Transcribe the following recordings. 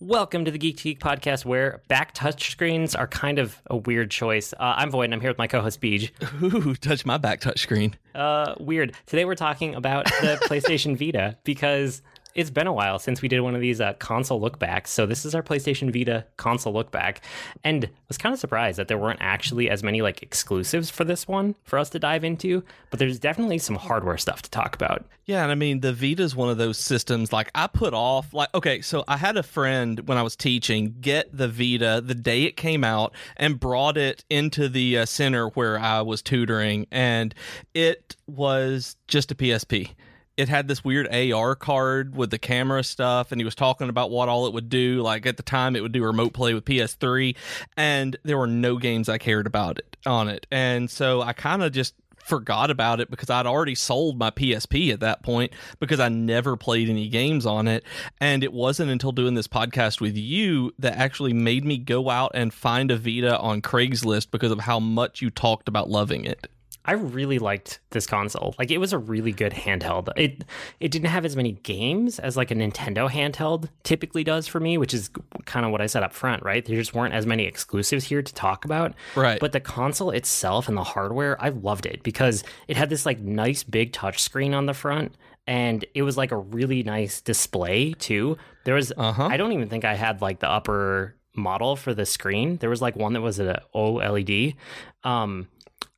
Welcome to the Geek Geek podcast, where back touchscreens are kind of a weird choice. Uh, I'm Void, and I'm here with my co-host Beej. Ooh, touch my back touch screen. Uh, weird. Today we're talking about the PlayStation Vita because it's been a while since we did one of these uh, console lookbacks. So this is our PlayStation Vita console lookback, and was kind of surprised that there weren't actually as many like exclusives for this one for us to dive into. But there's definitely some hardware stuff to talk about. Yeah, and I mean the Vita is one of those systems like I put off like okay, so I had a friend when I was teaching get the Vita the day it came out and brought it into the uh, center where I was tutoring and it was just a PSP. It had this weird AR card with the camera stuff, and he was talking about what all it would do. Like at the time, it would do remote play with PS3, and there were no games I cared about it on it. And so I kind of just forgot about it because I'd already sold my PSP at that point because I never played any games on it. And it wasn't until doing this podcast with you that actually made me go out and find a Vita on Craigslist because of how much you talked about loving it. I really liked this console. Like it was a really good handheld. It it didn't have as many games as like a Nintendo handheld typically does for me, which is kind of what I said up front, right? There just weren't as many exclusives here to talk about. Right. But the console itself and the hardware, I loved it because it had this like nice big touch screen on the front and it was like a really nice display too. There was Uh-huh. I don't even think I had like the upper model for the screen. There was like one that was an OLED. Um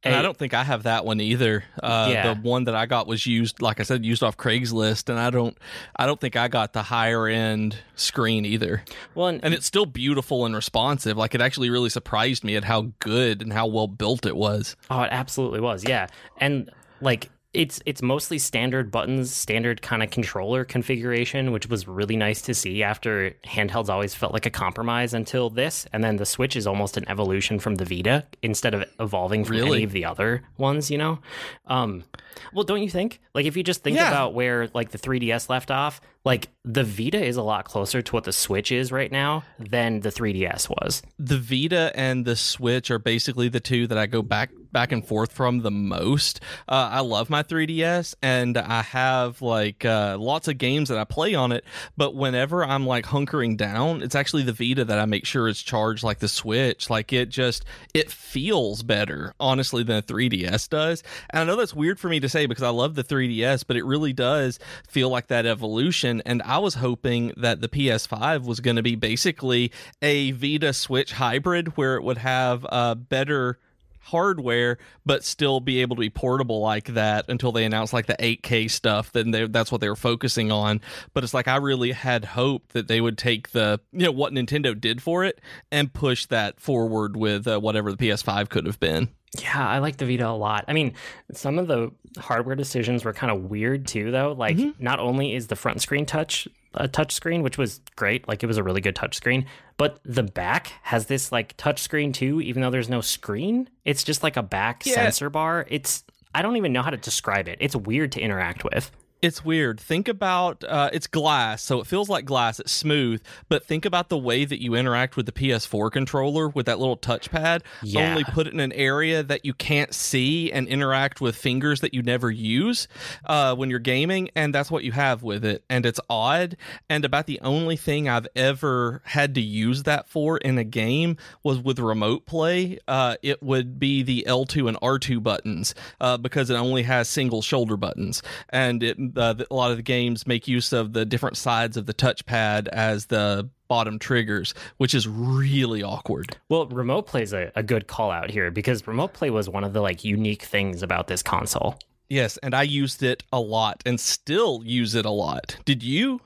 And I don't think I have that one either. Uh, Yeah. The one that I got was used, like I said, used off Craigslist, and I don't, I don't think I got the higher end screen either. well, and, And it's still beautiful and responsive. Like it actually really surprised me at how good and how well built it was. Oh, it absolutely was. Yeah. And like it's it's mostly standard buttons, standard kind of controller configuration, which was really nice to see after handhelds always felt like a compromise until this. And then the Switch is almost an evolution from the Vita instead of evolving from Really? any of the other ones, you know? Um well, don't you think? Like if you just think Yeah. about where like the 3DS left off, like the Vita is a lot closer to what the Switch is right now than the 3DS was. The Vita and the Switch are basically the two that I go back back and forth from the most. Uh, I love my 3DS, and I have like uh, lots of games that I play on it. But whenever I'm like hunkering down, it's actually the Vita that I make sure is charged like the Switch. Like it just it feels better, honestly, than a 3DS does. And I know that's weird for me to say because I love the 3DS, but it really does feel like that evolution. And I was hoping that the PS5 was going to be basically a Vita Switch hybrid where it would have uh, better hardware but still be able to be portable like that until they announced like the 8k stuff then they, that's what they were focusing on. But it's like i really had hoped that they would take the you know what nintendo did for it and push that forward with uh, whatever the ps5 could have been Yeah, I like the Vita a lot. I mean, some of the hardware decisions were kind of weird too, though. Like, mm-hmm. not only is the front screen touch a touch screen, which was great, like it was a really good touch screen, but the back has this like touch screen too, even though there's no screen. It's just like a back Yeah. sensor bar. It's I don't even know how to describe it. It's weird to interact with. It's weird. Think about uh, it's glass, so it feels like glass. It's smooth, but think about the way that you interact with the PS4 controller with that little touchpad. Yeah. Only put it in an area that you can't see and interact with fingers that you never use uh, when you're gaming, and that's what you have with it. And it's odd. And about the only thing I've ever had to use that for in a game was with remote play. Uh, it would be the L2 and R2 buttons uh, because it only has single shoulder buttons, and it uh, a lot of the games make use of the different sides of the touchpad as the bottom triggers, which is really awkward. Well, remote play is a, a good call out here because remote play was one of the like unique things about this console. Yes, and I used it a lot and still use it a lot. Did you?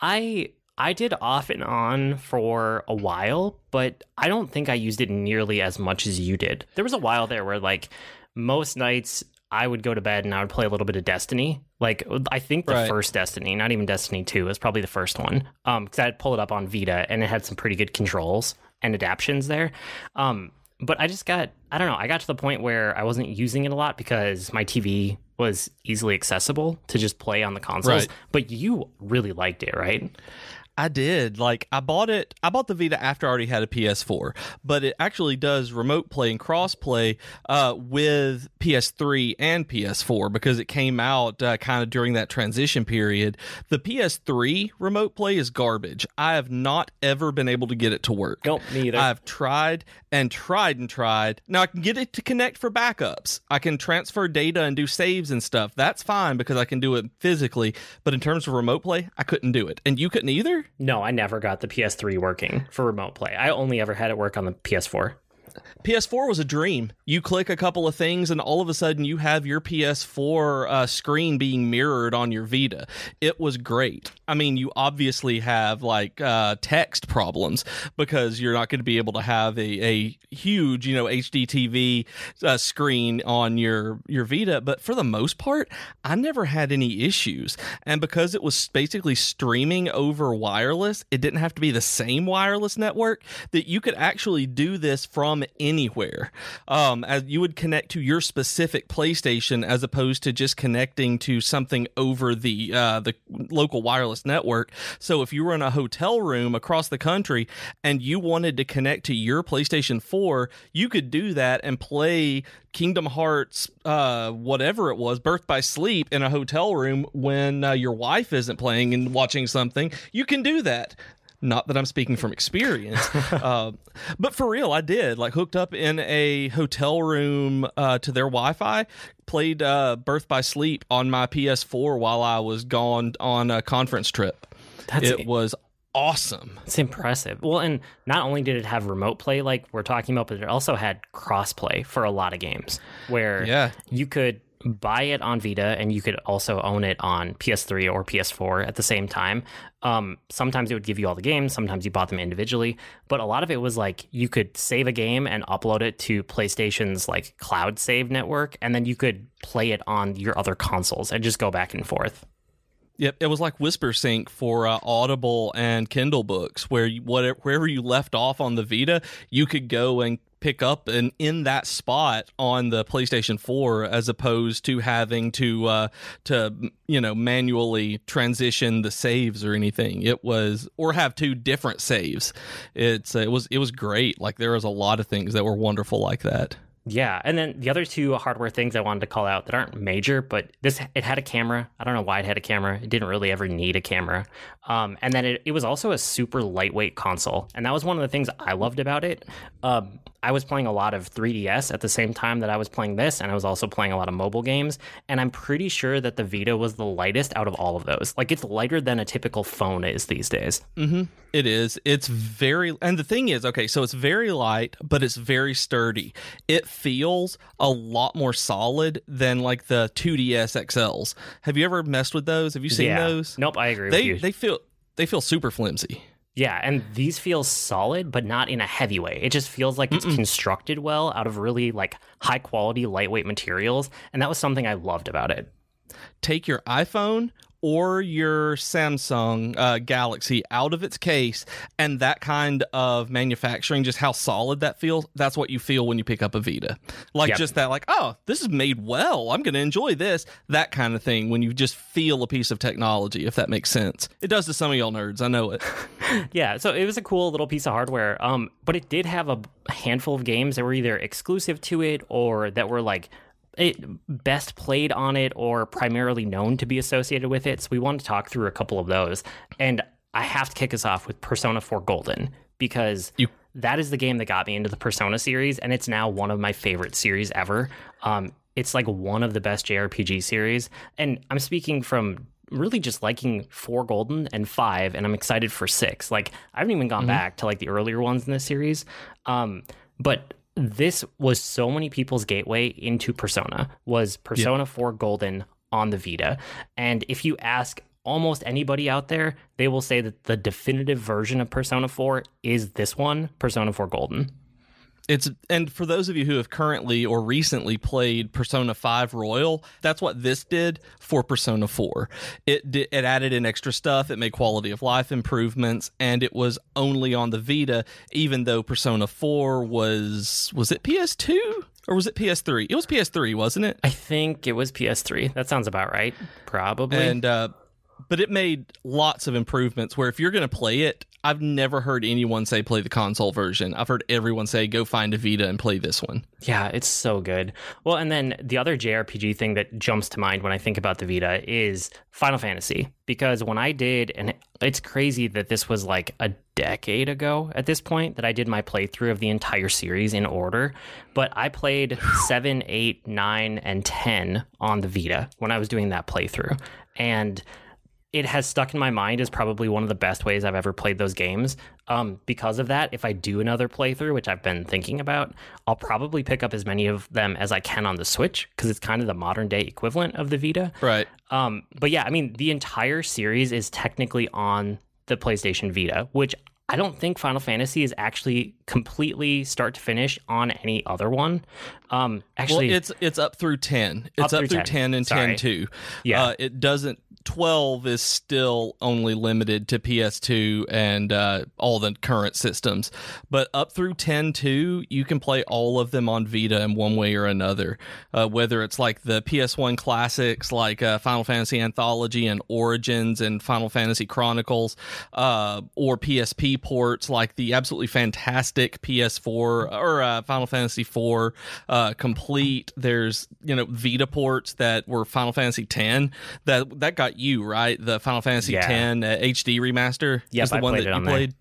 I I did off and on for a while, but I don't think I used it nearly as much as you did. There was a while there where like most nights I would go to bed and I would play a little bit of Destiny. Like I think the Right. first Destiny, not even Destiny 2, was probably the first one. Um cuz I'd pull it up on Vita and it had some pretty good controls and adaptions there. Um but I just got I don't know, I got to the point where I wasn't using it a lot because my TV was easily accessible to just play on the consoles. Right. But you really liked it, right? I did. Like I bought it. I bought the Vita after I already had a PS4, but it actually does remote play and cross play uh, with PS3 and PS4 because it came out uh, kind of during that transition period. The PS3 remote play is garbage. I have not ever been able to get it to work. Nope, me either. I've tried and tried and tried. Now I can get it to connect for backups. I can transfer data and do saves and stuff. That's fine because I can do it physically. But in terms of remote play, I couldn't do it. And you couldn't either? No, I never got the PS3 working for remote play. I only ever had it work on the PS4. PS4 was a dream. You click a couple of things, and all of a sudden, you have your PS4 uh, screen being mirrored on your Vita. It was great. I mean, you obviously have like uh, text problems because you're not going to be able to have a, a huge, you know, HD TV uh, screen on your your Vita. But for the most part, I never had any issues, and because it was basically streaming over wireless, it didn't have to be the same wireless network that you could actually do this from anywhere. Um, as you would connect to your specific PlayStation as opposed to just connecting to something over the uh, the local wireless network. So if you were in a hotel room across the country and you wanted to connect to your PlayStation 4, you could do that and play Kingdom Hearts, uh, whatever it was, Birth by Sleep in a hotel room when uh, your wife isn't playing and watching something. You can do that. Not that I'm speaking from experience, uh, but for real, I did. Like hooked up in a hotel room uh, to their Wi-Fi, played uh, Birth by Sleep on my PS4 while I was gone on a conference trip. That's it was awesome. It's impressive. Well, and not only did it have remote play like we're talking about, but it also had crossplay for a lot of games where Yeah. you could buy it on Vita and you could also own it on PS3 or PS4 at the same time. Um, sometimes it would give you all the games, sometimes you bought them individually, but a lot of it was like you could save a game and upload it to PlayStation's like cloud save network, and then you could play it on your other consoles and just go back and forth. Yep, it was like Whispersync for uh, Audible and Kindle books, where you, whatever, wherever you left off on the Vita, you could go and pick up and in that spot on the PlayStation 4, as opposed to having to uh, to you know manually transition the saves or anything. It was or have two different saves. It's it was it was great. Like there was a lot of things that were wonderful like that. Yeah, and then the other two hardware things I wanted to call out that aren't major, but this it had a camera. I don't know why it had a camera. It didn't really ever need a camera. Um, and then it, it was also a super lightweight console, and that was one of the things I loved about it. Um, I was playing a lot of 3DS at the same time that I was playing this, and I was also playing a lot of mobile games. And I'm pretty sure that the Vita was the lightest out of all of those. Like it's lighter than a typical phone is these days. Mm-hmm. It is. It's very, and the thing is, okay, so it's very light, but it's very sturdy. It feels a lot more solid than like the 2DS XLs. Have you ever messed with those? Have you seen yeah. those? Nope, I agree They with you. they feel they feel super flimsy. Yeah, and these feel solid, but not in a heavy way. It just feels like it's constructed well out of really like high quality, lightweight materials, and that was something I loved about it. Take your iPhone or your Samsung uh, Galaxy out of its case, and that kind of manufacturing, just how solid that feels, that's what you feel when you pick up a Vita. Like Yep. just that, like, oh, this is made well. I'm going to enjoy this. That kind of thing when you just feel a piece of technology, if that makes sense. It does to some of y'all nerds. I know it. Yeah, so it was a cool little piece of hardware. Um, but it did have a handful of games that were either exclusive to it or that were like it best played on it or primarily known to be associated with it. So we want to talk through a couple of those. And I have to kick us off with Persona 4 Golden because You- that is the game that got me into the Persona series, and it's now one of my favorite series ever. Um, it's like one of the best JRPG series, and I'm speaking from really just liking four golden and five, and I'm excited for six. Like I haven't even gone back to like the earlier ones in this series, um, but this was so many people's gateway into Persona was Persona 4 Golden on the Vita. And if you ask almost anybody out there, they will say that the definitive version of Persona 4 is this one, Persona 4 Golden. It's and for those of you who have currently or recently played Persona 5 Royal, that's what this did for Persona 4. It did, it added in extra stuff, it made quality of life improvements and it was only on the Vita even though Persona 4 was was it PS2 or was it PS3? It was PS3, wasn't it? I think it was PS3. That sounds about right. Probably. And uh but it made lots of improvements. Where if you're going to play it, I've never heard anyone say play the console version. I've heard everyone say go find a Vita and play this one. Yeah, it's so good. Well, and then the other JRPG thing that jumps to mind when I think about the Vita is Final Fantasy. Because when I did, and it's crazy that this was like a decade ago at this point that I did my playthrough of the entire series in order. But I played 7, 8, 9, and 10 on the Vita when I was doing that playthrough. And it has stuck in my mind as probably one of the best ways I've ever played those games. Um, because of that, if I do another playthrough, which I've been thinking about, I'll probably pick up as many of them as I can on the Switch because it's kind of the modern day equivalent of the Vita. Right. Um, but yeah, I mean, the entire series is technically on the PlayStation Vita, which I don't think Final Fantasy is actually completely start to finish on any other one. Um, actually, well, it's it's up through ten. It's up, up through, 10. 10, and Sorry. 10 too. Yeah, uh, it doesn't 12 is still only limited to PS2 and uh, all the current systems. But up through 10.2, you can play all of them on Vita in one way or another. Uh, whether it's like the PS1 classics like uh, Final Fantasy Anthology and Origins and Final Fantasy Chronicles, uh, or PSP ports like the absolutely fantastic PS4 or uh, Final Fantasy 4 uh, Complete. There's, you know, Vita ports that were Final Fantasy 10 that, that got you, right? The Final Fantasy yeah. 10 uh, HD remaster yep, is the I one that you played. There.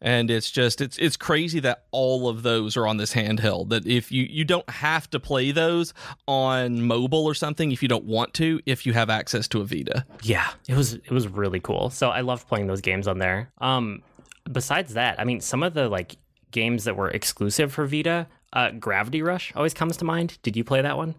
And it's just it's it's crazy that all of those are on this handheld. That if you you don't have to play those on mobile or something if you don't want to, if you have access to a Vita. Yeah, it was it was really cool. So I loved playing those games on there. Um, besides that, I mean, some of the like games that were exclusive for Vita, uh, Gravity Rush always comes to mind. Did you play that one?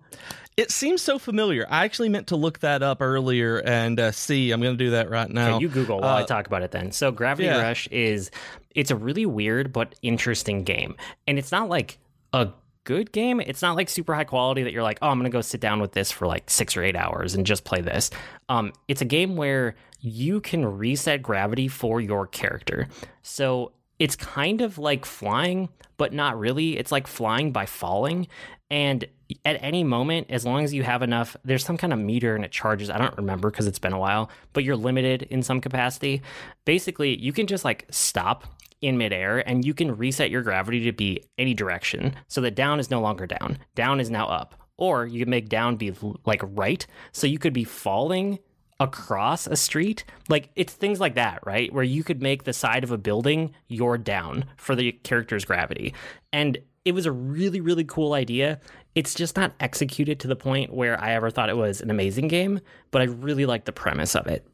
It seems so familiar. I actually meant to look that up earlier and uh, see. I'm going to do that right now. Okay, you Google while uh, I talk about it then. So, Gravity yeah. Rush is it's a really weird but interesting game, and it's not like a good game. It's not like super high quality that you're like, oh, I'm going to go sit down with this for like six or eight hours and just play this. Um, it's a game where you can reset gravity for your character. So it's kind of like flying, but not really. It's like flying by falling. And at any moment, as long as you have enough, there's some kind of meter and it charges. I don't remember because it's been a while, but you're limited in some capacity. Basically, you can just like stop in midair and you can reset your gravity to be any direction so that down is no longer down. Down is now up. Or you can make down be like right. So you could be falling across a street. Like it's things like that, right? Where you could make the side of a building your down for the character's gravity. And it was a really, really cool idea. It's just not executed to the point where I ever thought it was an amazing game, but I really like the premise of it.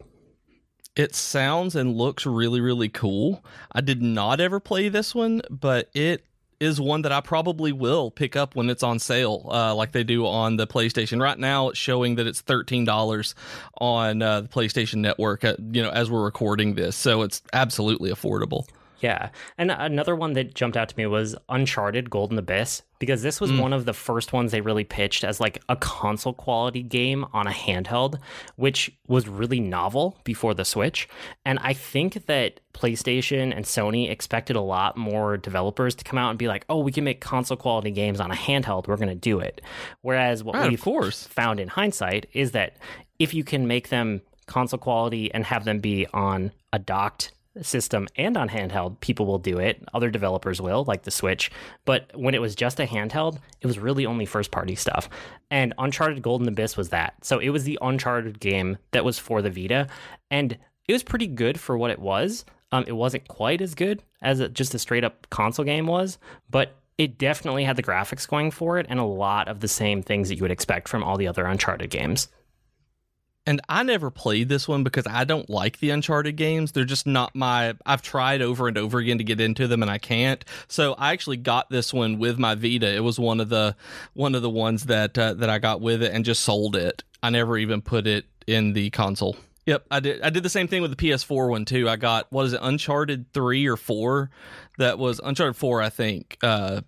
It sounds and looks really, really cool. I did not ever play this one, but it is one that I probably will pick up when it's on sale, uh, like they do on the PlayStation. Right now, it's showing that it's thirteen dollars on uh, the PlayStation Network. Uh, you know, as we're recording this, so it's absolutely affordable. Yeah. And another one that jumped out to me was Uncharted Golden Abyss, because this was mm. one of the first ones they really pitched as like a console quality game on a handheld, which was really novel before the Switch. And I think that PlayStation and Sony expected a lot more developers to come out and be like, oh, we can make console quality games on a handheld. We're going to do it. Whereas what right, we've found in hindsight is that if you can make them console quality and have them be on a docked system and on handheld, people will do it. Other developers will, like the Switch. But when it was just a handheld, it was really only first party stuff. And Uncharted Golden Abyss was that. So it was the Uncharted game that was for the Vita. And it was pretty good for what it was. Um, it wasn't quite as good as a, just a straight up console game was, but it definitely had the graphics going for it and a lot of the same things that you would expect from all the other Uncharted games. And I never played this one because I don't like the Uncharted games. They're just not my. I've tried over and over again to get into them and I can't. So I actually got this one with my Vita. It was one of the one of the ones that uh, that I got with it and just sold it. I never even put it in the console. Yep, I did. I did the same thing with the PS4 one too. I got what is it, Uncharted three or four? That was Uncharted four, I think. Uh,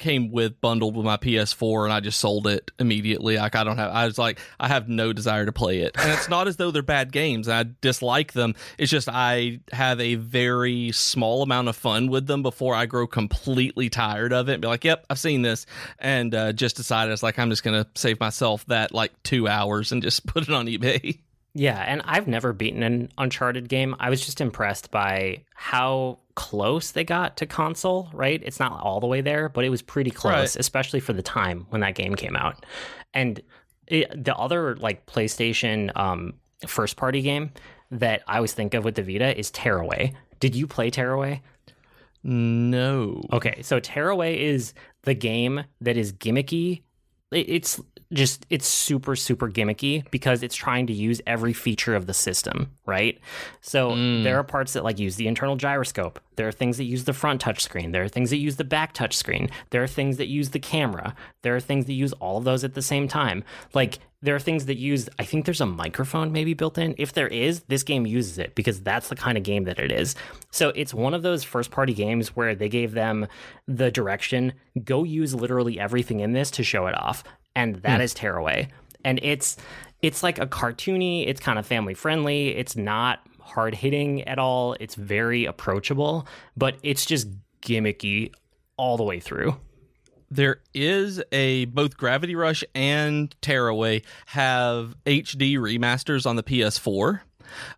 came with bundled with my PS4 and I just sold it immediately. Like I don't have I was like I have no desire to play it. And it's not as though they're bad games. I dislike them. It's just I have a very small amount of fun with them before I grow completely tired of it and be like, "Yep, I've seen this." And uh, just decided it's like I'm just going to save myself that like 2 hours and just put it on eBay. Yeah, and I've never beaten an Uncharted game. I was just impressed by how close they got to console, right? It's not all the way there, but it was pretty close, Right. especially for the time when that game came out. And it, the other like PlayStation um, first party game that I always think of with the Vita is Tearaway. Did you play Tearaway? No. Okay, so Tearaway is the game that is gimmicky. It's just it's super super gimmicky because it's trying to use every feature of the system, right? So mm. there are parts that like use the internal gyroscope. There are things that use the front touch screen. There are things that use the back touch screen. There are things that use the camera. There are things that use all of those at the same time. Like there are things that use I think there's a microphone maybe built in. If there is, this game uses it because that's the kind of game that it is. So it's one of those first party games where they gave them the direction, go use literally everything in this to show it off. And that is Tearaway. And it's it's like a cartoony, it's kind of family friendly, it's not hard hitting at all. It's very approachable, but it's just gimmicky all the way through. There is a both Gravity Rush and Tearaway have HD remasters on the PS4.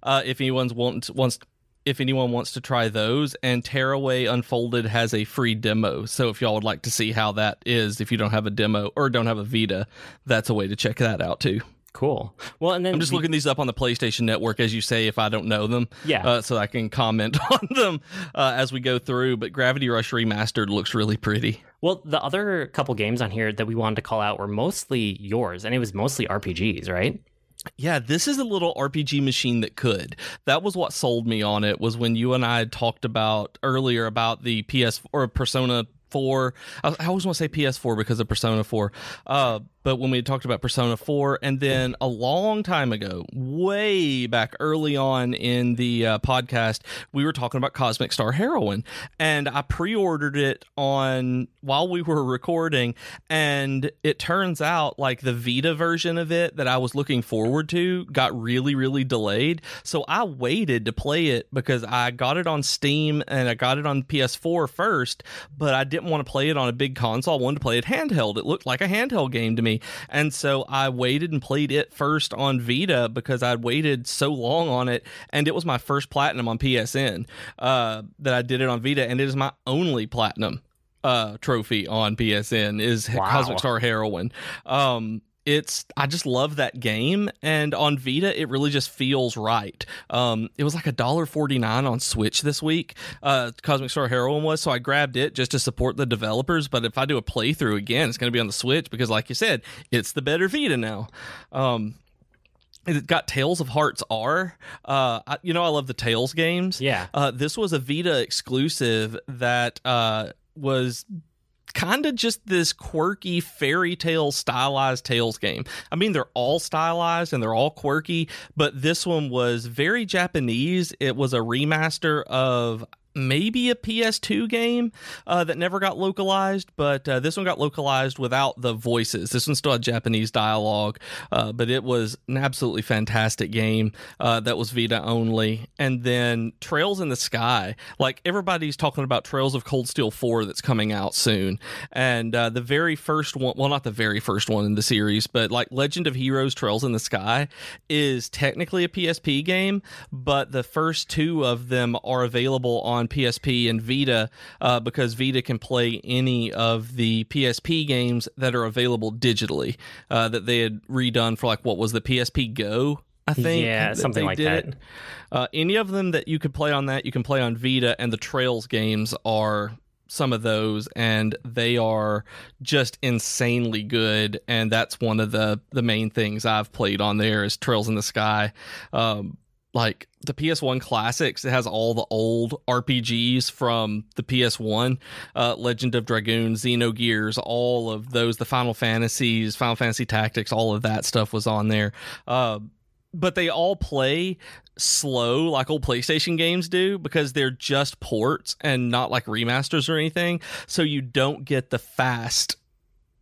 Uh, if anyone's wants wants if anyone wants to try those, and Tearaway Unfolded has a free demo. So if y'all would like to see how that is, if you don't have a demo or don't have a Vita, that's a way to check that out too. Cool. Well, and then I'm just the- looking these up on the PlayStation Network, as you say, if I don't know them. Yeah. Uh, so I can comment on them uh, as we go through. But Gravity Rush Remastered looks really pretty. Well, the other couple games on here that we wanted to call out were mostly yours, and it was mostly RPGs, right? Yeah, this is a little RPG machine that could. That was what sold me on it. Was when you and I talked about earlier about the PS or Persona 4. I, always want to say PS4 because of Persona 4. Uh, but when we talked about Persona 4, and then a long time ago, way back early on in the uh, podcast, we were talking about Cosmic Star Heroine, and I pre-ordered it on while we were recording, and it turns out like the Vita version of it that I was looking forward to got really, really delayed. So I waited to play it because I got it on Steam and I got it on PS4 first, but I didn't want to play it on a big console. I wanted to play it handheld. It looked like a handheld game to me. And so I waited and played it first on Vita because I'd waited so long on it. And it was my first platinum on PSN uh, that I did it on Vita. And it is my only platinum uh, trophy on PSN is Wow. Cosmic Star Heroine. Um, it's I just love that game, and on Vita it really just feels right. Um, it was like a dollar forty nine on Switch this week. Uh, Cosmic Star Heroine was, so I grabbed it just to support the developers. But if I do a playthrough again, it's going to be on the Switch because, like you said, it's the better Vita now. Um, it got Tales of Hearts R. Uh, I, you know I love the Tales games. Yeah. Uh, this was a Vita exclusive that uh, was kind of just this quirky fairy tale stylized Tales game. I mean, they're all stylized and they're all quirky, but this one was very Japanese. It was a remaster of maybe a PS2 game uh, that never got localized, but uh, this one got localized without the voices. This one still had Japanese dialogue, uh, but it was an absolutely fantastic game uh, that was Vita only. And then Trails in the Sky, like everybody's talking about Trails of Cold Steel 4 that's coming out soon. And uh, the very first one, well, not the very first one in the series, but like Legend of Heroes Trails in the Sky is technically a PSP game, but the first two of them are available on PSP and Vita uh, because Vita can play any of the PSP games that are available digitally uh, that they had redone for like what was the PSP Go. I think Yeah, something like did that. Uh, any of them that you could play on that, you can play on Vita, and the Trails games are some of those, and they are just insanely good. And that's one of the the main things I've played on there is Trails in the Sky. Um, like the PS1 classics, it has all the old RPGs from the PS1, uh, Legend of Dragoon, Xenogears, all of those, the Final Fantasies, Final Fantasy Tactics, all of that stuff was on there. Uh, but they all play slow like old PlayStation games do because they're just ports and not like remasters or anything. So you don't get the fast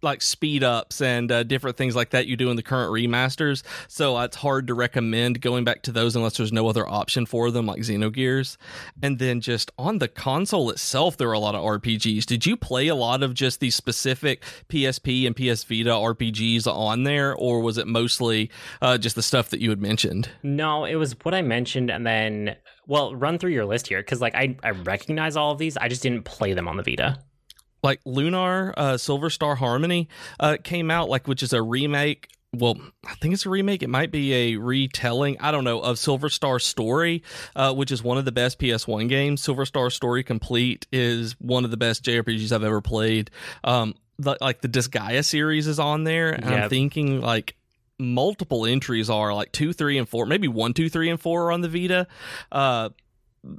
like speed ups and uh, different things like that you do in the current remasters. So uh, it's hard to recommend going back to those unless there's no other option for them, like Xenogears. And then just on the console itself, there are a lot of RPGs. Did you play a lot of just these specific PSP and PS Vita RPGs on there, or was it mostly uh, just the stuff that you had mentioned? No, it was what I mentioned, and then well, run through your list here because like I I recognize all of these, I just didn't play them on the Vita like Lunar uh, Silver Star Harmony uh, came out, like which is a remake. Well, I think it's a remake. It might be a retelling. I don't know of Silver Star Story, uh, which is one of the best PS1 games. Silver Star Story Complete is one of the best JRPGs I've ever played. Um, the, like the Disgaea series is on there, and yep. I'm thinking like multiple entries are like two, three, and four, maybe one, two, three, and four are on the Vita.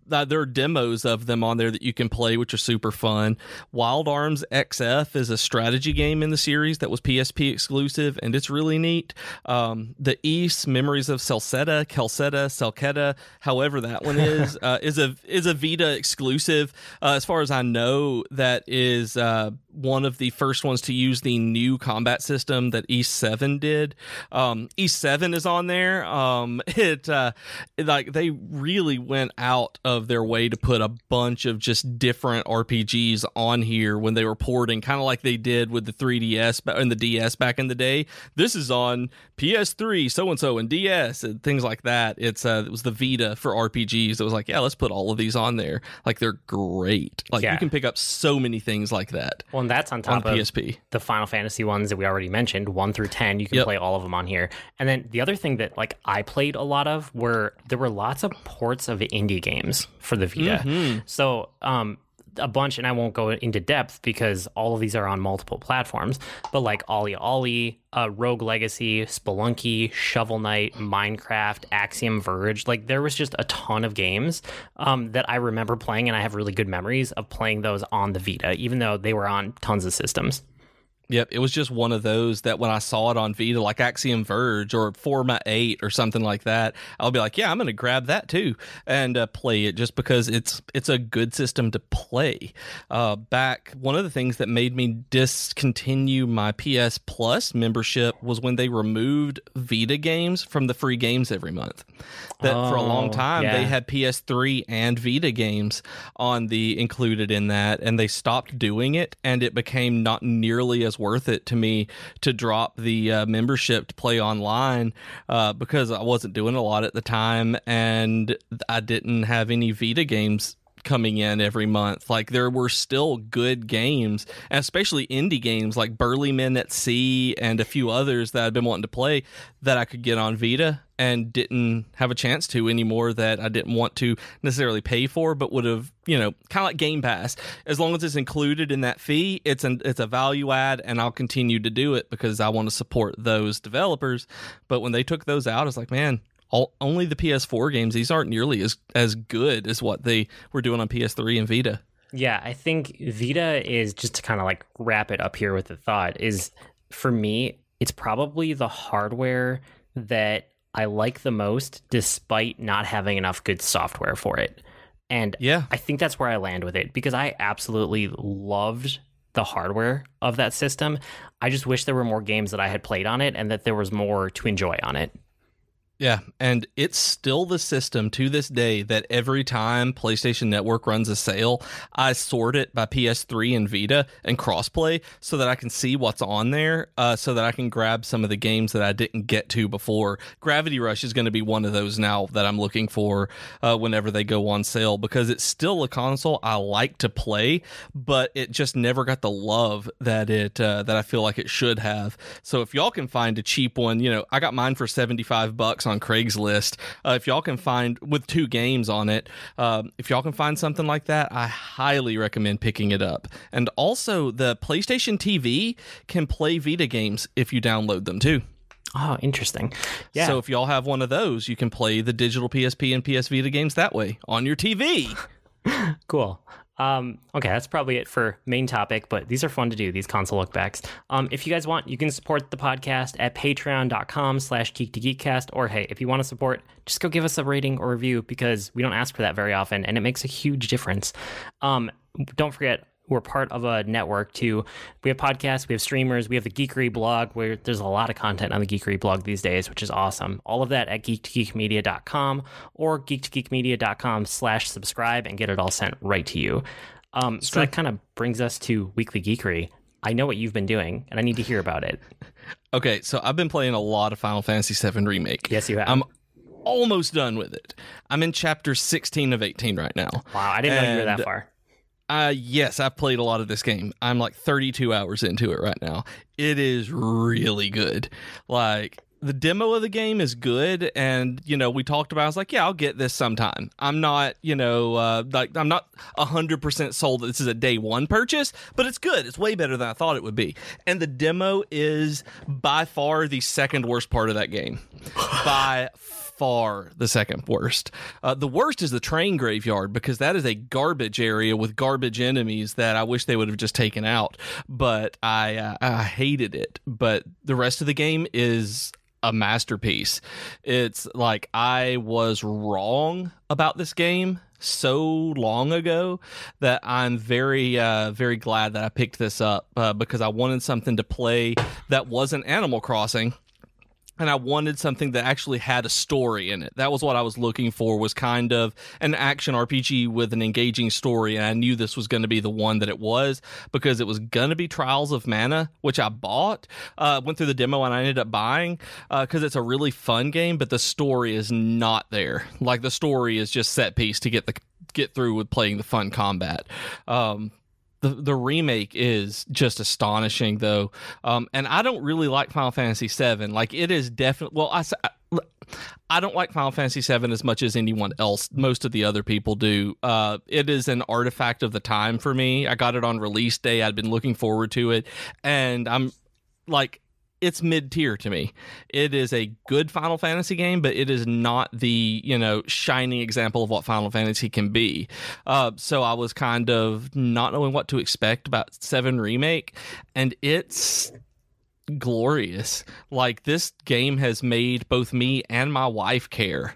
That there are demos of them on there that you can play, which are super fun. Wild Arms XF is a strategy game in the series that was PSP exclusive, and it's really neat. Um, the Ys Memories of Celceta, Calceta, Celceta, however that one is, uh, is a is a Vita exclusive. Uh, as far as I know, that is uh, one of the first ones to use the new combat system that Ys 7 did. Um, Ys Seven is on there. Um, it uh, like they really went out out of their way to put a bunch of just different RPGs on here when they were porting, kind of like they did with the 3DS and the DS back in the day. This is on PS3, so and so, and DS and things like that. It's uh, it was the Vita for RPGs. It was like, yeah, let's put all of these on there. Like they're great. Like yeah. you can pick up so many things like that. Well, and that's on top on of PSP. The Final Fantasy ones that we already mentioned, one through ten. You can yep. play all of them on here. And then the other thing that like I played a lot of were there were lots of ports of indie games for the Vita. Mm-hmm. So, um, a bunch, and I won't go into depth because all of these are on multiple platforms. But like OlliOlli, uh, Rogue Legacy, Spelunky, Shovel Knight, Minecraft, Axiom Verge, like there was just a ton of games um, that I remember playing, and I have really good memories of playing those on the Vita, even though they were on tons of systems. Yep, it was just one of those that when I saw it on Vita, like Axiom Verge or Forma.8 or something like that, I'll be like, yeah, I'm going to grab that too and uh, play it just because it's it's a good system to play. Uh, back, one of the things that made me discontinue my PS Plus membership was when they removed Vita games from the free games every month. That oh, for a long oh, time yeah. they had PS3 and Vita games on the included in that, and they stopped doing it, and it became not nearly as worth it to me to drop the uh, membership to play online uh, because I wasn't doing a lot at the time and I didn't have any Vita games coming in every month. Like there were still good games, especially indie games like Burly Men at Sea and a few others that I've been wanting to play that I could get on Vita and didn't have a chance to anymore that I didn't want to necessarily pay for, but would have, you know, kind of like Game Pass. As long as it's included in that fee, it's an it's a value add, and I'll continue to do it because I want to support those developers. But when they took those out, it's like, man, all, only the PS4 games. These aren't nearly as as good as what they were doing on PS3 and Vita. Yeah, I think Vita is just to kind of like wrap it up here with the thought is for me, it's probably the hardware that I like the most, despite not having enough good software for it. And yeah, I think that's where I land with it because I absolutely loved the hardware of that system. I just wish there were more games that I had played on it and that there was more to enjoy on it. Yeah, and it's still the system to this day that every time PlayStation Network runs a sale, I sort it by PS3 and Vita and crossplay so that I can see what's on there, uh, so that I can grab some of the games that I didn't get to before. Gravity Rush is going to be one of those now that I'm looking for uh, whenever they go on sale because it's still a console I like to play, but it just never got the love that it uh, that I feel like it should have. So if y'all can find a cheap one, you know, I got mine for 75 bucks on Craigslist. Uh, if y'all can find with two games on it, uh, if y'all can find something like that, I highly recommend picking it up. And also, the PlayStation TV can play Vita games if you download them too. Oh, interesting. Yeah. So if y'all have one of those, you can play the digital PSP and PS Vita games that way on your TV. cool. Um, okay, that's probably it for main topic, but these are fun to do, these console lookbacks. Um, if you guys want, you can support the podcast at patreon.com slash geek to geekcast, or hey, if you want to support, just go give us a rating or review because we don't ask for that very often and it makes a huge difference. Um, don't forget, who are part of a network to we have podcasts, we have streamers, we have the Geekery blog where there's a lot of content on the Geekery blog these days, which is awesome. All of that at geek2geekmedia.com or geek2geekmedia.com slash subscribe and get it all sent right to you. Um, so that kind of brings us to Weekly Geekery. I know what you've been doing, and I need to hear about it. Okay, so I've been playing a lot of Final Fantasy VII Remake. Yes, you have. I'm almost done with it. I'm in chapter 16 of 18 right now. Wow, I didn't know you were that far. Uh, yes, I've played a lot of this game. I'm like 32 hours into it right now. It is really good. Like, the demo of the game is good. And, you know, we talked about, I was like, yeah, I'll get this sometime. I'm not, you know, uh, like, I'm not 100% sold that this is a day one purchase, but it's good. It's way better than I thought it would be. And the demo is by far the second worst part of that game. by far the second worst. Uh, the worst is the train graveyard because that is a garbage area with garbage enemies that I wish they would have just taken out. But I uh, I hated it. But the rest of the game is a masterpiece. It's like I was wrong about this game so long ago that I'm very uh, very glad that I picked this up uh, because I wanted something to play that wasn't Animal Crossing and I wanted something that actually had a story in it. That was what I was looking for was kind of an action RPG with an engaging story and I knew this was going to be the one that it was because it was going to be Trials of Mana, which I bought. Uh went through the demo and I ended up buying uh cuz it's a really fun game, but the story is not there. Like the story is just set piece to get the get through with playing the fun combat. Um the the remake is just astonishing though um and i don't really like final fantasy 7 like it is definitely well I I don't like Final Fantasy VII as much as anyone else. Most of the other people do. Uh, it is an artifact of the time for me. I got it on release day. I'd been looking forward to it, and I'm like, it's mid tier to me. It is a good Final Fantasy game, but it is not the you know shining example of what Final Fantasy can be. Uh, so I was kind of not knowing what to expect about Seven Remake, and it's glorious. Like this game has made both me and my wife care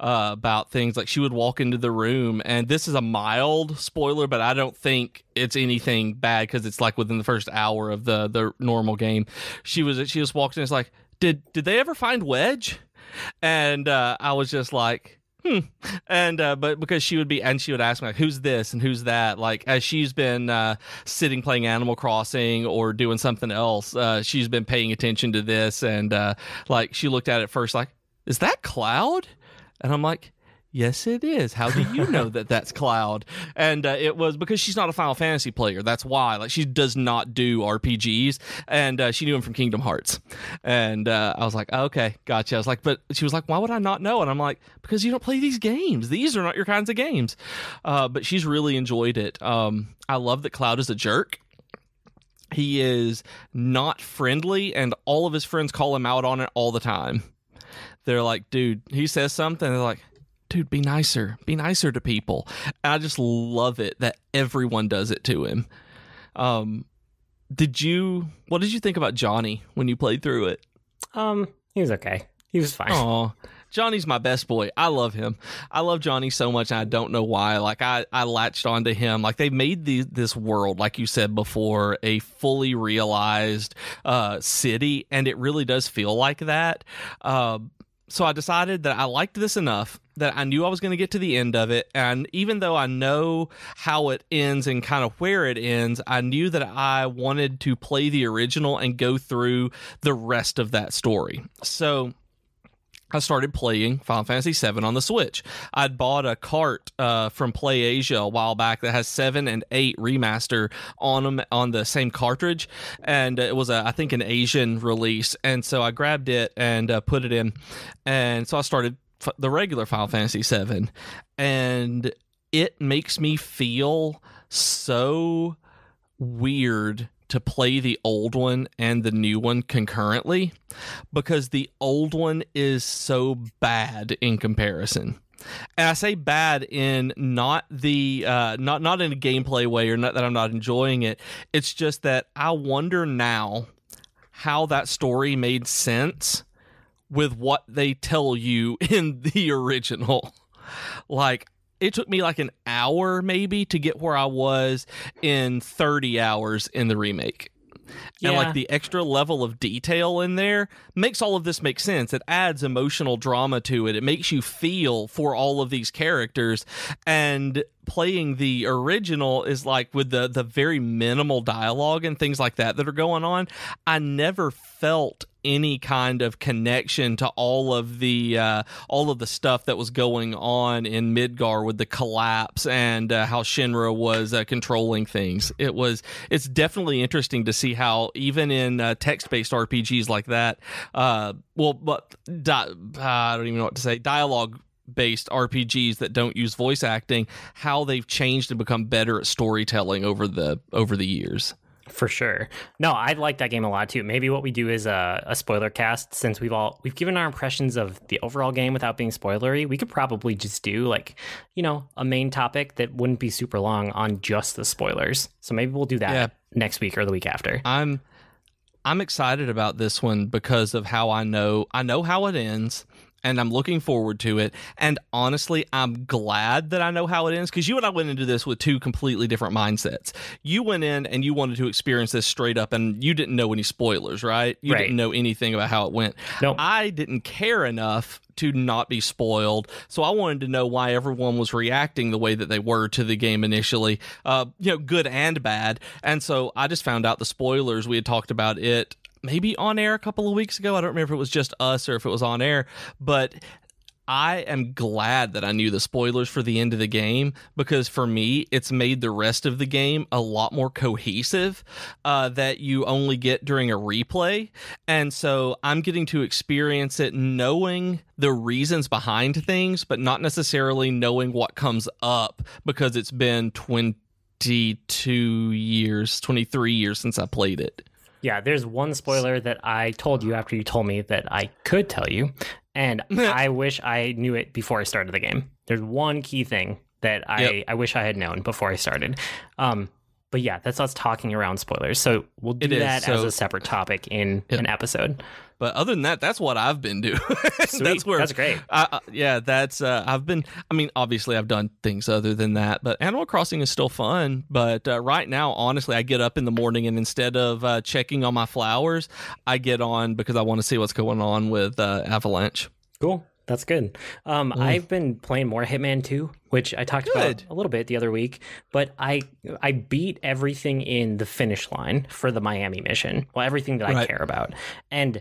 uh, about things. Like she would walk into the room, and this is a mild spoiler, but I don't think it's anything bad because it's like within the first hour of the the normal game. She was she just walked in. It's like, did did they ever find Wedge? And uh, I was just like. Hmm. And uh, but because she would be and she would ask me like who's this and who's that? Like as she's been uh, sitting playing Animal Crossing or doing something else uh, she's been paying attention to this. And uh, like she looked at it first like is that Cloud? And I'm like yes it is. How do you know that that's Cloud? And uh, it was because she's not a Final Fantasy player. That's why. Like she does not do RPGs and uh, she knew him from Kingdom Hearts. And uh, I was like okay gotcha. I was like but she was like why would I not know? And I'm like because you don't play these games. These are not your kinds of games. Uh, but she's really enjoyed it. Um, I love that Cloud is a jerk. He is not friendly and all of his friends call him out on it all the time. They're like dude he says something. They're like dude be nicer be nicer to people and i just love it that everyone does it to him um did you what did you think about johnny when you played through it Um, he was okay. He was fine. Oh, Johnny's my best boy. I love him. I love Johnny so much, and I don't know why. Like I, I latched onto him. Like they made the, this world, like you said before, a fully realized uh, city, and it really does feel like that. Uh, so I decided that I liked this enough that I knew I was going to get to the end of it. And even though I know how it ends and kind of where it ends, I knew that I wanted to play the original and go through the rest of that story. So I started playing Final Fantasy VII on the Switch. I'd bought a cart uh, from PlayAsia a while back that has seven and eight remaster on them on the same cartridge, and it was a I think an Asian release, and so I grabbed it and uh, put it in, and so I started f- the regular Final Fantasy VII, and it makes me feel so weird to play the old one and the new one concurrently because the old one is so bad in comparison. And I say bad in not the uh, not not in a gameplay way or not that I'm not enjoying it. It's just that I wonder now how that story made sense with what they tell you in the original. Like it took me like an hour maybe to get where I was in 30 hours in the remake. Yeah. And like the extra level of detail in there makes all of this make sense. It adds emotional drama to it. It makes you feel for all of these characters. And playing the original is like with the the very minimal dialogue and things like that that are going on. I never felt any kind of connection to all of the uh, all of the stuff that was going on in Midgar with the collapse and uh, how Shinra was uh, controlling things. It was it's definitely interesting to see how even in uh, text based RPGs like that, uh, well, but di- I don't even know what to say, dialogue based RPGs that don't use voice acting, how they've changed and become better at storytelling over the over the years. For sure. No, I like that game a lot too. Maybe what we do is a, a spoiler cast since we've all we've given our impressions of the overall game without being spoilery. We could probably just do like, you know, a main topic that wouldn't be super long on just the spoilers. So maybe we'll do that Yeah. next week or the week after. I'm I'm excited about this one because of how I know I know how it ends and I'm looking forward to it. And honestly, I'm glad that I know how it ends because you and I went into this with two completely different mindsets. You went in and you wanted to experience this straight up, and you didn't know any spoilers, right? You Right. didn't know anything about how it went. Nope. I didn't care enough to not be spoiled, so I wanted to know why everyone was reacting the way that they were to the game initially, uh, you know, good and bad. And so I just found out the spoilers. We had talked about it maybe on air a couple of weeks ago. I don't remember if it was just us or if it was on air, but I am glad that I knew the spoilers for the end of the game because for me, it's made the rest of the game a lot more cohesive uh, that you only get during a replay. And so I'm getting to experience it knowing the reasons behind things, but not necessarily knowing what comes up because it's been 22 years, 23 years since I played it. Yeah, there's one spoiler that I told you after you told me that I could tell you, and I wish I knew it before I started the game. There's one key thing that I, Yep. I wish I had known before I started. Um, but yeah, that's us talking around spoilers. So we'll do It is, that as a separate topic in Yep. an episode. But other than that, that's what I've been doing. That's where That's great. I, I- yeah, that's uh, I've been. I mean, obviously, I've done things other than that, but Animal Crossing is still fun. But uh, right now, honestly, I get up in the morning and instead of uh, checking on my flowers, I get on because I want to see what's going on with uh, Avalanche. Cool. That's good. Um, I've been playing more Hitman 2, which I talked about a little bit the other week, but I I beat everything in the finish line for the Miami mission. Well, everything that I care about. And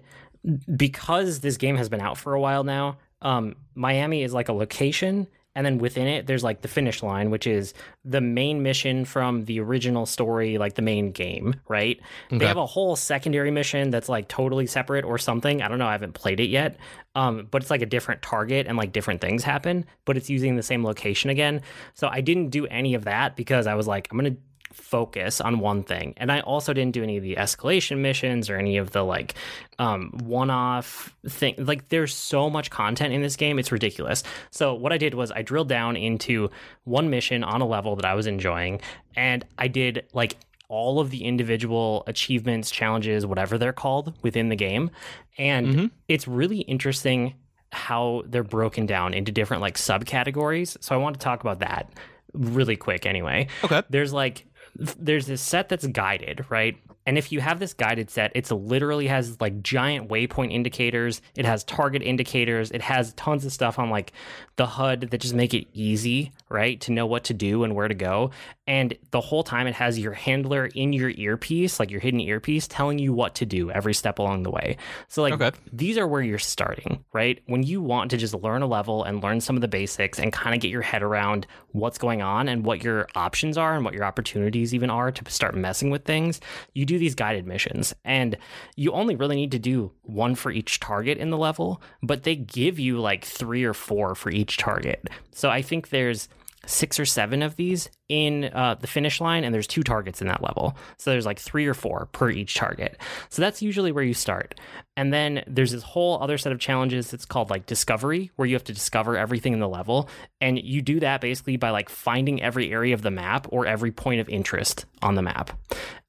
because this game has been out for a while now, um, Miami is like a location and then within it there's like the finish line which is the main mission from the original story like the main game right? Okay. they have a whole secondary mission that's like totally separate or something. I don't know. I haven't played it yet. Um, but it's like a different target and like different things happen but it's using the same location again. So i didn't do any of that because i was like i'm gonna focus on one thing. And i also didn't do any of the escalation missions or any of the like um, one-off thing. Like there's so much content in this game it's ridiculous. So what i did was i drilled down into one mission on a level that i was enjoying and i did like all of the individual achievements challenges whatever they're called within the game. And Mhm. it's really interesting how they're broken down into different like subcategories. So i want to talk about that really quick anyway. Okay. there's like there's this set that's guided right and if you have this guided set it's literally has like giant waypoint indicators it has target indicators it has tons of stuff on like the hud that just make it easy right to know what to do and where to go and the whole time it has your handler in your earpiece like your hidden earpiece telling you what to do every step along the way so like Okay. these are where you're starting, right? When you want to just learn a level and learn some of the basics and kind of get your head around what's going on and what your options are and what your opportunities even are to start messing with things, you do these guided missions. And you only really need to do one for each target in the level, but they give you like three or four for each target. So I think there's six or seven of these in uh, the finish line, and there's two targets in that level. So there's like three or four per each target. So that's usually where you start. And then there's this whole other set of challenges that's called like discovery, where you have to discover everything in the level. And you do that basically by like finding every area of the map or every point of interest on the map.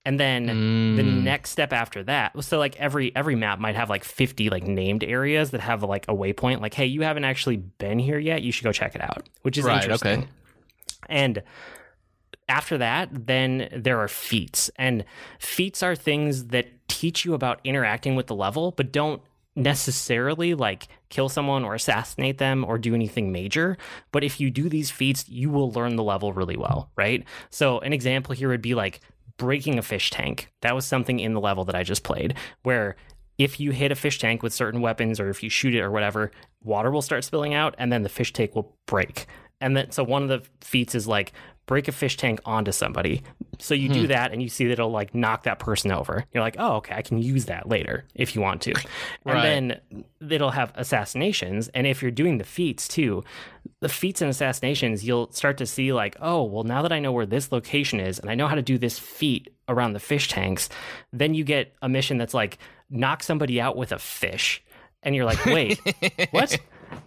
And then the Mm. next step after that, so like every every map might have like 50 like named areas that have like a waypoint like hey, you haven't actually been here yet, you should go check it out, which is Right, interesting. okay. And after that, then there are feats. And feats are things that teach you about interacting with the level, but don't necessarily like kill someone or assassinate them or do anything major. But if you do these feats, you will learn the level really well, right? So, an example here would be like breaking a fish tank. That was something in the level that I just played where if you hit a fish tank with certain weapons or if you shoot it or whatever, water will start spilling out and then the fish tank will break. And then, so one of the feats is like break a fish tank onto somebody. So you do hmm. that and you see that it'll like knock that person over. You're like, oh, okay, I can use that later if you want to. And then it'll have assassinations. And if you're doing the feats too, the feats and assassinations, you'll start to see like, oh, well, now that I know where this location is and I know how to do this feat around the fish tanks, then you get a mission that's like knock somebody out with a fish. And you're like, wait, what?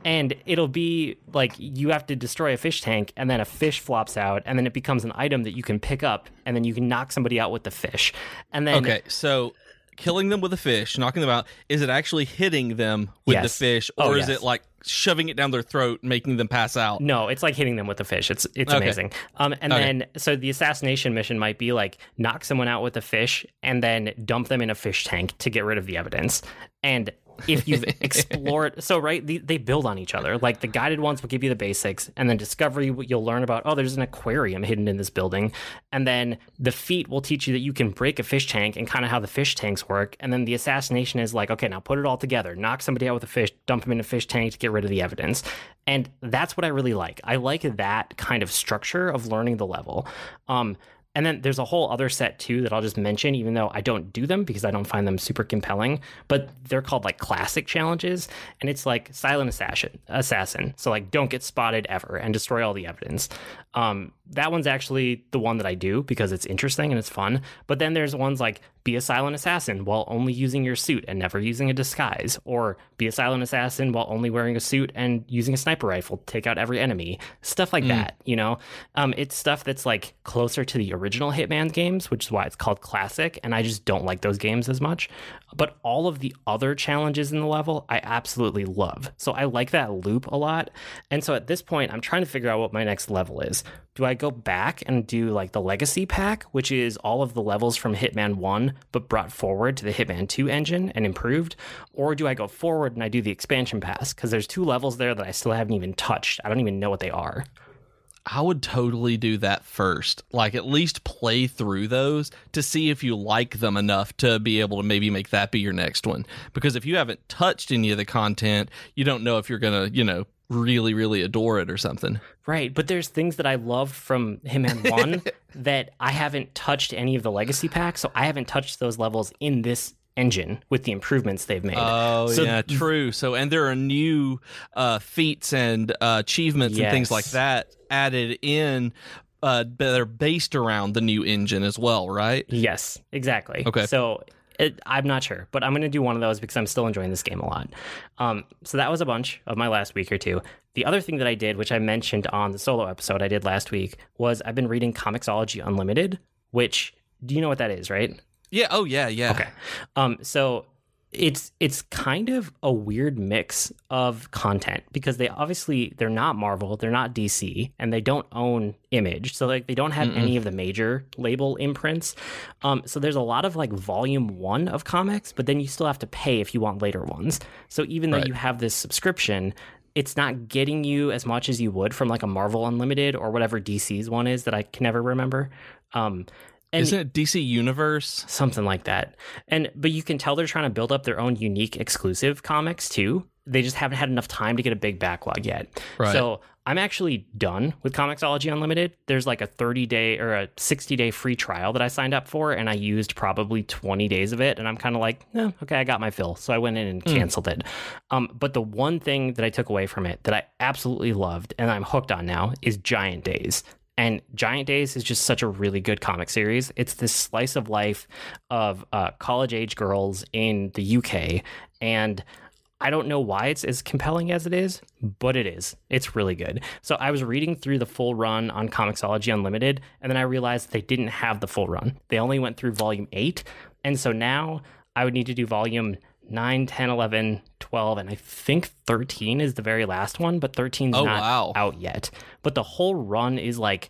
And it'll be like you have to destroy a fish tank, and then a fish flops out, and then it becomes an item that you can pick up, and then you can knock somebody out with the fish. And then Okay, so killing them with a fish, knocking them out, is it actually hitting them with the Yes. fish, Oh, or is yes. it like shoving it down their throat, making them pass out? No, it's like hitting them with a fish. It's it's Okay. amazing. Um, and Okay. then so the assassination mission might be like knock someone out with a fish and then dump them in a fish tank to get rid of the evidence. And if you've explored, so right, the, they build on each other. Like the guided ones will give you the basics, and then discovery you'll learn about. Oh, there's an aquarium hidden in this building, and then the feat will teach you that you can break a fish tank and kind of how the fish tanks work. And then the assassination is like, okay, now put it all together. Knock somebody out with a fish, dump them in a fish tank to get rid of the evidence. And that's what I really like. I like that kind of structure of learning the level. Um, and then there's a whole other set too that I'll just mention, even though I don't do them because I don't find them super compelling. But they're called like classic challenges, and it's like silent assassin, assassin. So like don't get spotted ever and destroy all the evidence. Um, that one's actually the one that I do because it's interesting and it's fun. But then there's ones like be a silent assassin while only using your suit and never using a disguise, or be a silent assassin while only wearing a suit and using a sniper rifle to take out every enemy. Stuff like that, you know? Um, it's stuff that's like closer to the original Hitman games, which is why it's called classic, and I just don't like those games as much. But all of the other challenges in the level, I absolutely love. So I like that loop a lot. And so at this point, I'm trying to figure out what my next level is. Do I go back and do like the legacy pack, which is all of the levels from Hitman 1 but brought forward to the Hitman 2 engine and improved? Or do I go forward and I do the expansion pass? Because there's two levels there that I still haven't even touched. I don't even know what they are. I would totally do that first. Like at least play through those to see if you like them enough to be able to maybe make that be your next one. Because if you haven't touched any of the content, you don't know if you're going to, you know, really really adore it or something. Right, but there's things that I love from Hitman 1 that I haven't touched any of the legacy packs, so I haven't touched those levels in this engine with the improvements they've made. Oh So- yeah, true. So and there are new uh, feats and uh, achievements and things like that added in uh, that are based around the new engine as well, right? Yes, exactly. Okay. So it, I'm not sure, but I'm going to do one of those because I'm still enjoying this game a lot. Um, so that was a bunch of my last week or two. The other thing that I did, which I mentioned on the solo episode I did last week, was I've been reading Comixology Unlimited, which do you know what that is, right? Yeah. Oh yeah. Yeah. Okay. Um, so it's it's kind of a weird mix of content because they obviously they're not Marvel, they're not DC, and they don't own Image. So like they don't have any of the major label imprints. Um, so there's a lot of like volume one of comics, but then you still have to pay if you want later ones. So even though Right. you have this subscription, it's not getting you as much as you would from like a Marvel Unlimited or whatever DC's one is that I can never remember. Um, and Isn't it DC Universe? something like that. And but you can tell they're trying to build up their own unique exclusive comics too. They just haven't had enough time to get a big backlog yet. Right. So I'm actually done with Comixology Unlimited. There's like a 30 day or a 60 day free trial that I signed up for, and I used probably 20 days of it. And I'm kind of like, eh, okay, I got my fill. So I went in and canceled it. Um, but the one thing that I took away from it that I absolutely loved and I'm hooked on now is Giant Days. And Giant Days is just such a really good comic series. It's this slice of life of uh, college age girls in the UK. And I don't know why it's as compelling as it is, but it is. It's really good. So I was reading through the full run on Comixology Unlimited, and then I realized they didn't have the full run. They only went through volume eight. And so now I would need to do volume 9, 10, 11, 12, and I think 13 is the very last one, but 13's Oh, not wow. out yet. But the whole run is like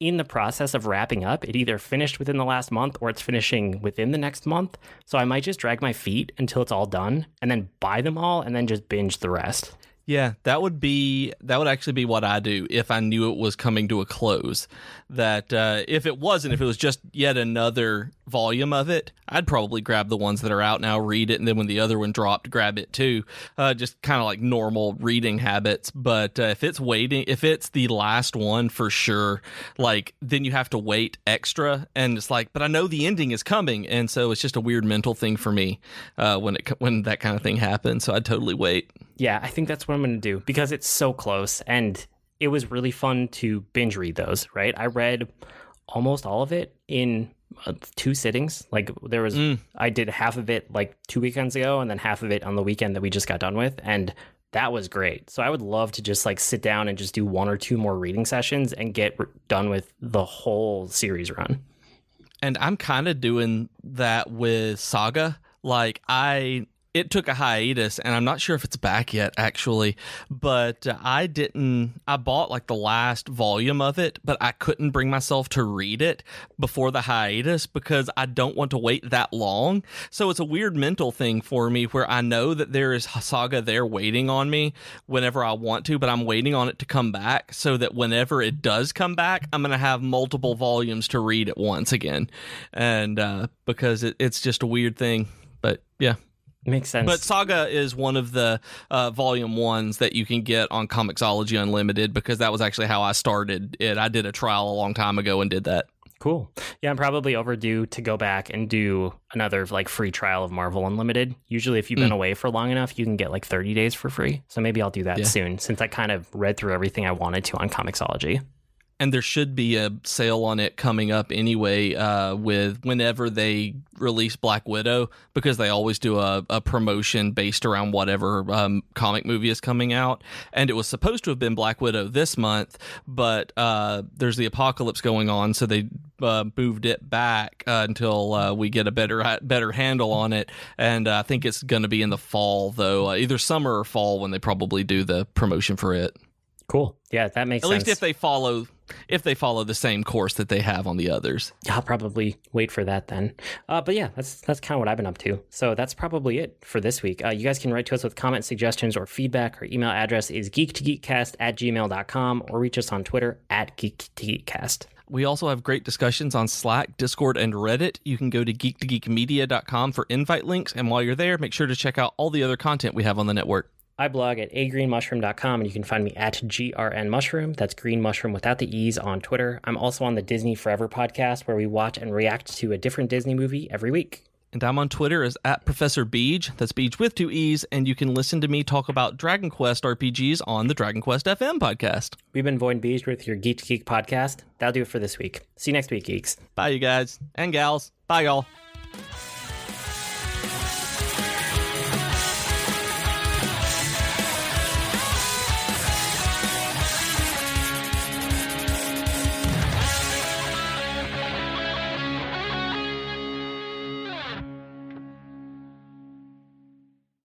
in the process of wrapping up. It either finished within the last month or it's finishing within the next month. So I might just drag my feet until it's all done and then buy them all and then just binge the rest. Yeah, that would be that would actually be what I do if I knew it was coming to a close. That uh, if it wasn't, if it was just yet another volume of it, I'd probably grab the ones that are out now, read it, and then when the other one dropped, grab it too. Uh, just kind of like normal reading habits. But uh, if it's waiting, if it's the last one for sure, like then you have to wait extra, and it's like, but I know the ending is coming, and so it's just a weird mental thing for me uh, when it when that kind of thing happens. So I'd totally wait. Yeah, I think that's what I'm going to do because it's so close and it was really fun to binge read those, right? I read almost all of it in Uh, two sittings. Like there was mm. I did half of it like 2 weekends ago and then half of it on the weekend that we just got done with and that was great. So I would love to just like sit down and just do one or two more reading sessions and get r- done with the whole series run. and I'm kind of doing that with Saga. Like I it took a hiatus and I'm not sure if it's back yet actually, but I didn't I bought like the last volume of it, but I couldn't bring myself to read it before the hiatus because I don't want to wait that long. So it's a weird mental thing for me where I know that there is Saga there waiting on me whenever I want to, but I'm waiting on it to come back so that whenever it does come back, I'm going to have multiple volumes to read at once again. And uh, because it, it's just a weird thing. But yeah. Makes sense. But Saga is one of the uh, volume ones that you can get on Comixology Unlimited because that was actually how I started it. I did a trial a long time ago and did that. Cool. Yeah, I'm probably overdue to go back and do another like free trial of Marvel Unlimited. Usually, if you've been away for long enough, you can get like 30 days for free. So maybe I'll do that Yeah. soon since I kind of read through everything I wanted to on Comixology. And there should be a sale on it coming up anyway uh, with whenever they release black widow because they always do a, a promotion based around whatever um, comic movie is coming out. And it was supposed to have been black widow this month but uh, there's the apocalypse going on so they uh, moved it back uh, until uh, we get a better better handle on it. And uh, i think it's going to be in the fall though uh, either summer or fall when they probably do the promotion for it Cool. Yeah, that makes sense. at sense. least if they follow if they follow the same course that they have on the others. I'll probably wait for that then. Uh, but yeah, that's that's kind of what I've been up to. So that's probably it for this week. Uh, you guys can write to us with comments, suggestions, or feedback. Our email address is geek2geekcast at gmail.com or reach us on Twitter at geek2geekcast. We also have great discussions on Slack, Discord, and Reddit. You can go to geek2geekmedia.com for invite links, and while you're there, make sure to check out all the other content we have on the network. I blog at agreenmushroom.com and you can find me at grnmushroom. That's green mushroom without the E's on Twitter. I'm also on the Disney Forever podcast where we watch and react to a different Disney movie every week. And I'm on Twitter as at Professor Beej. That's Beej with two E's, and you can listen to me talk about Dragon Quest RPGs on the Dragon Quest FM podcast. We've been Void Beej with your Geek to Geek podcast. That'll do it for this week. See you next week, geeks. Bye, you guys and gals. Bye, y'all.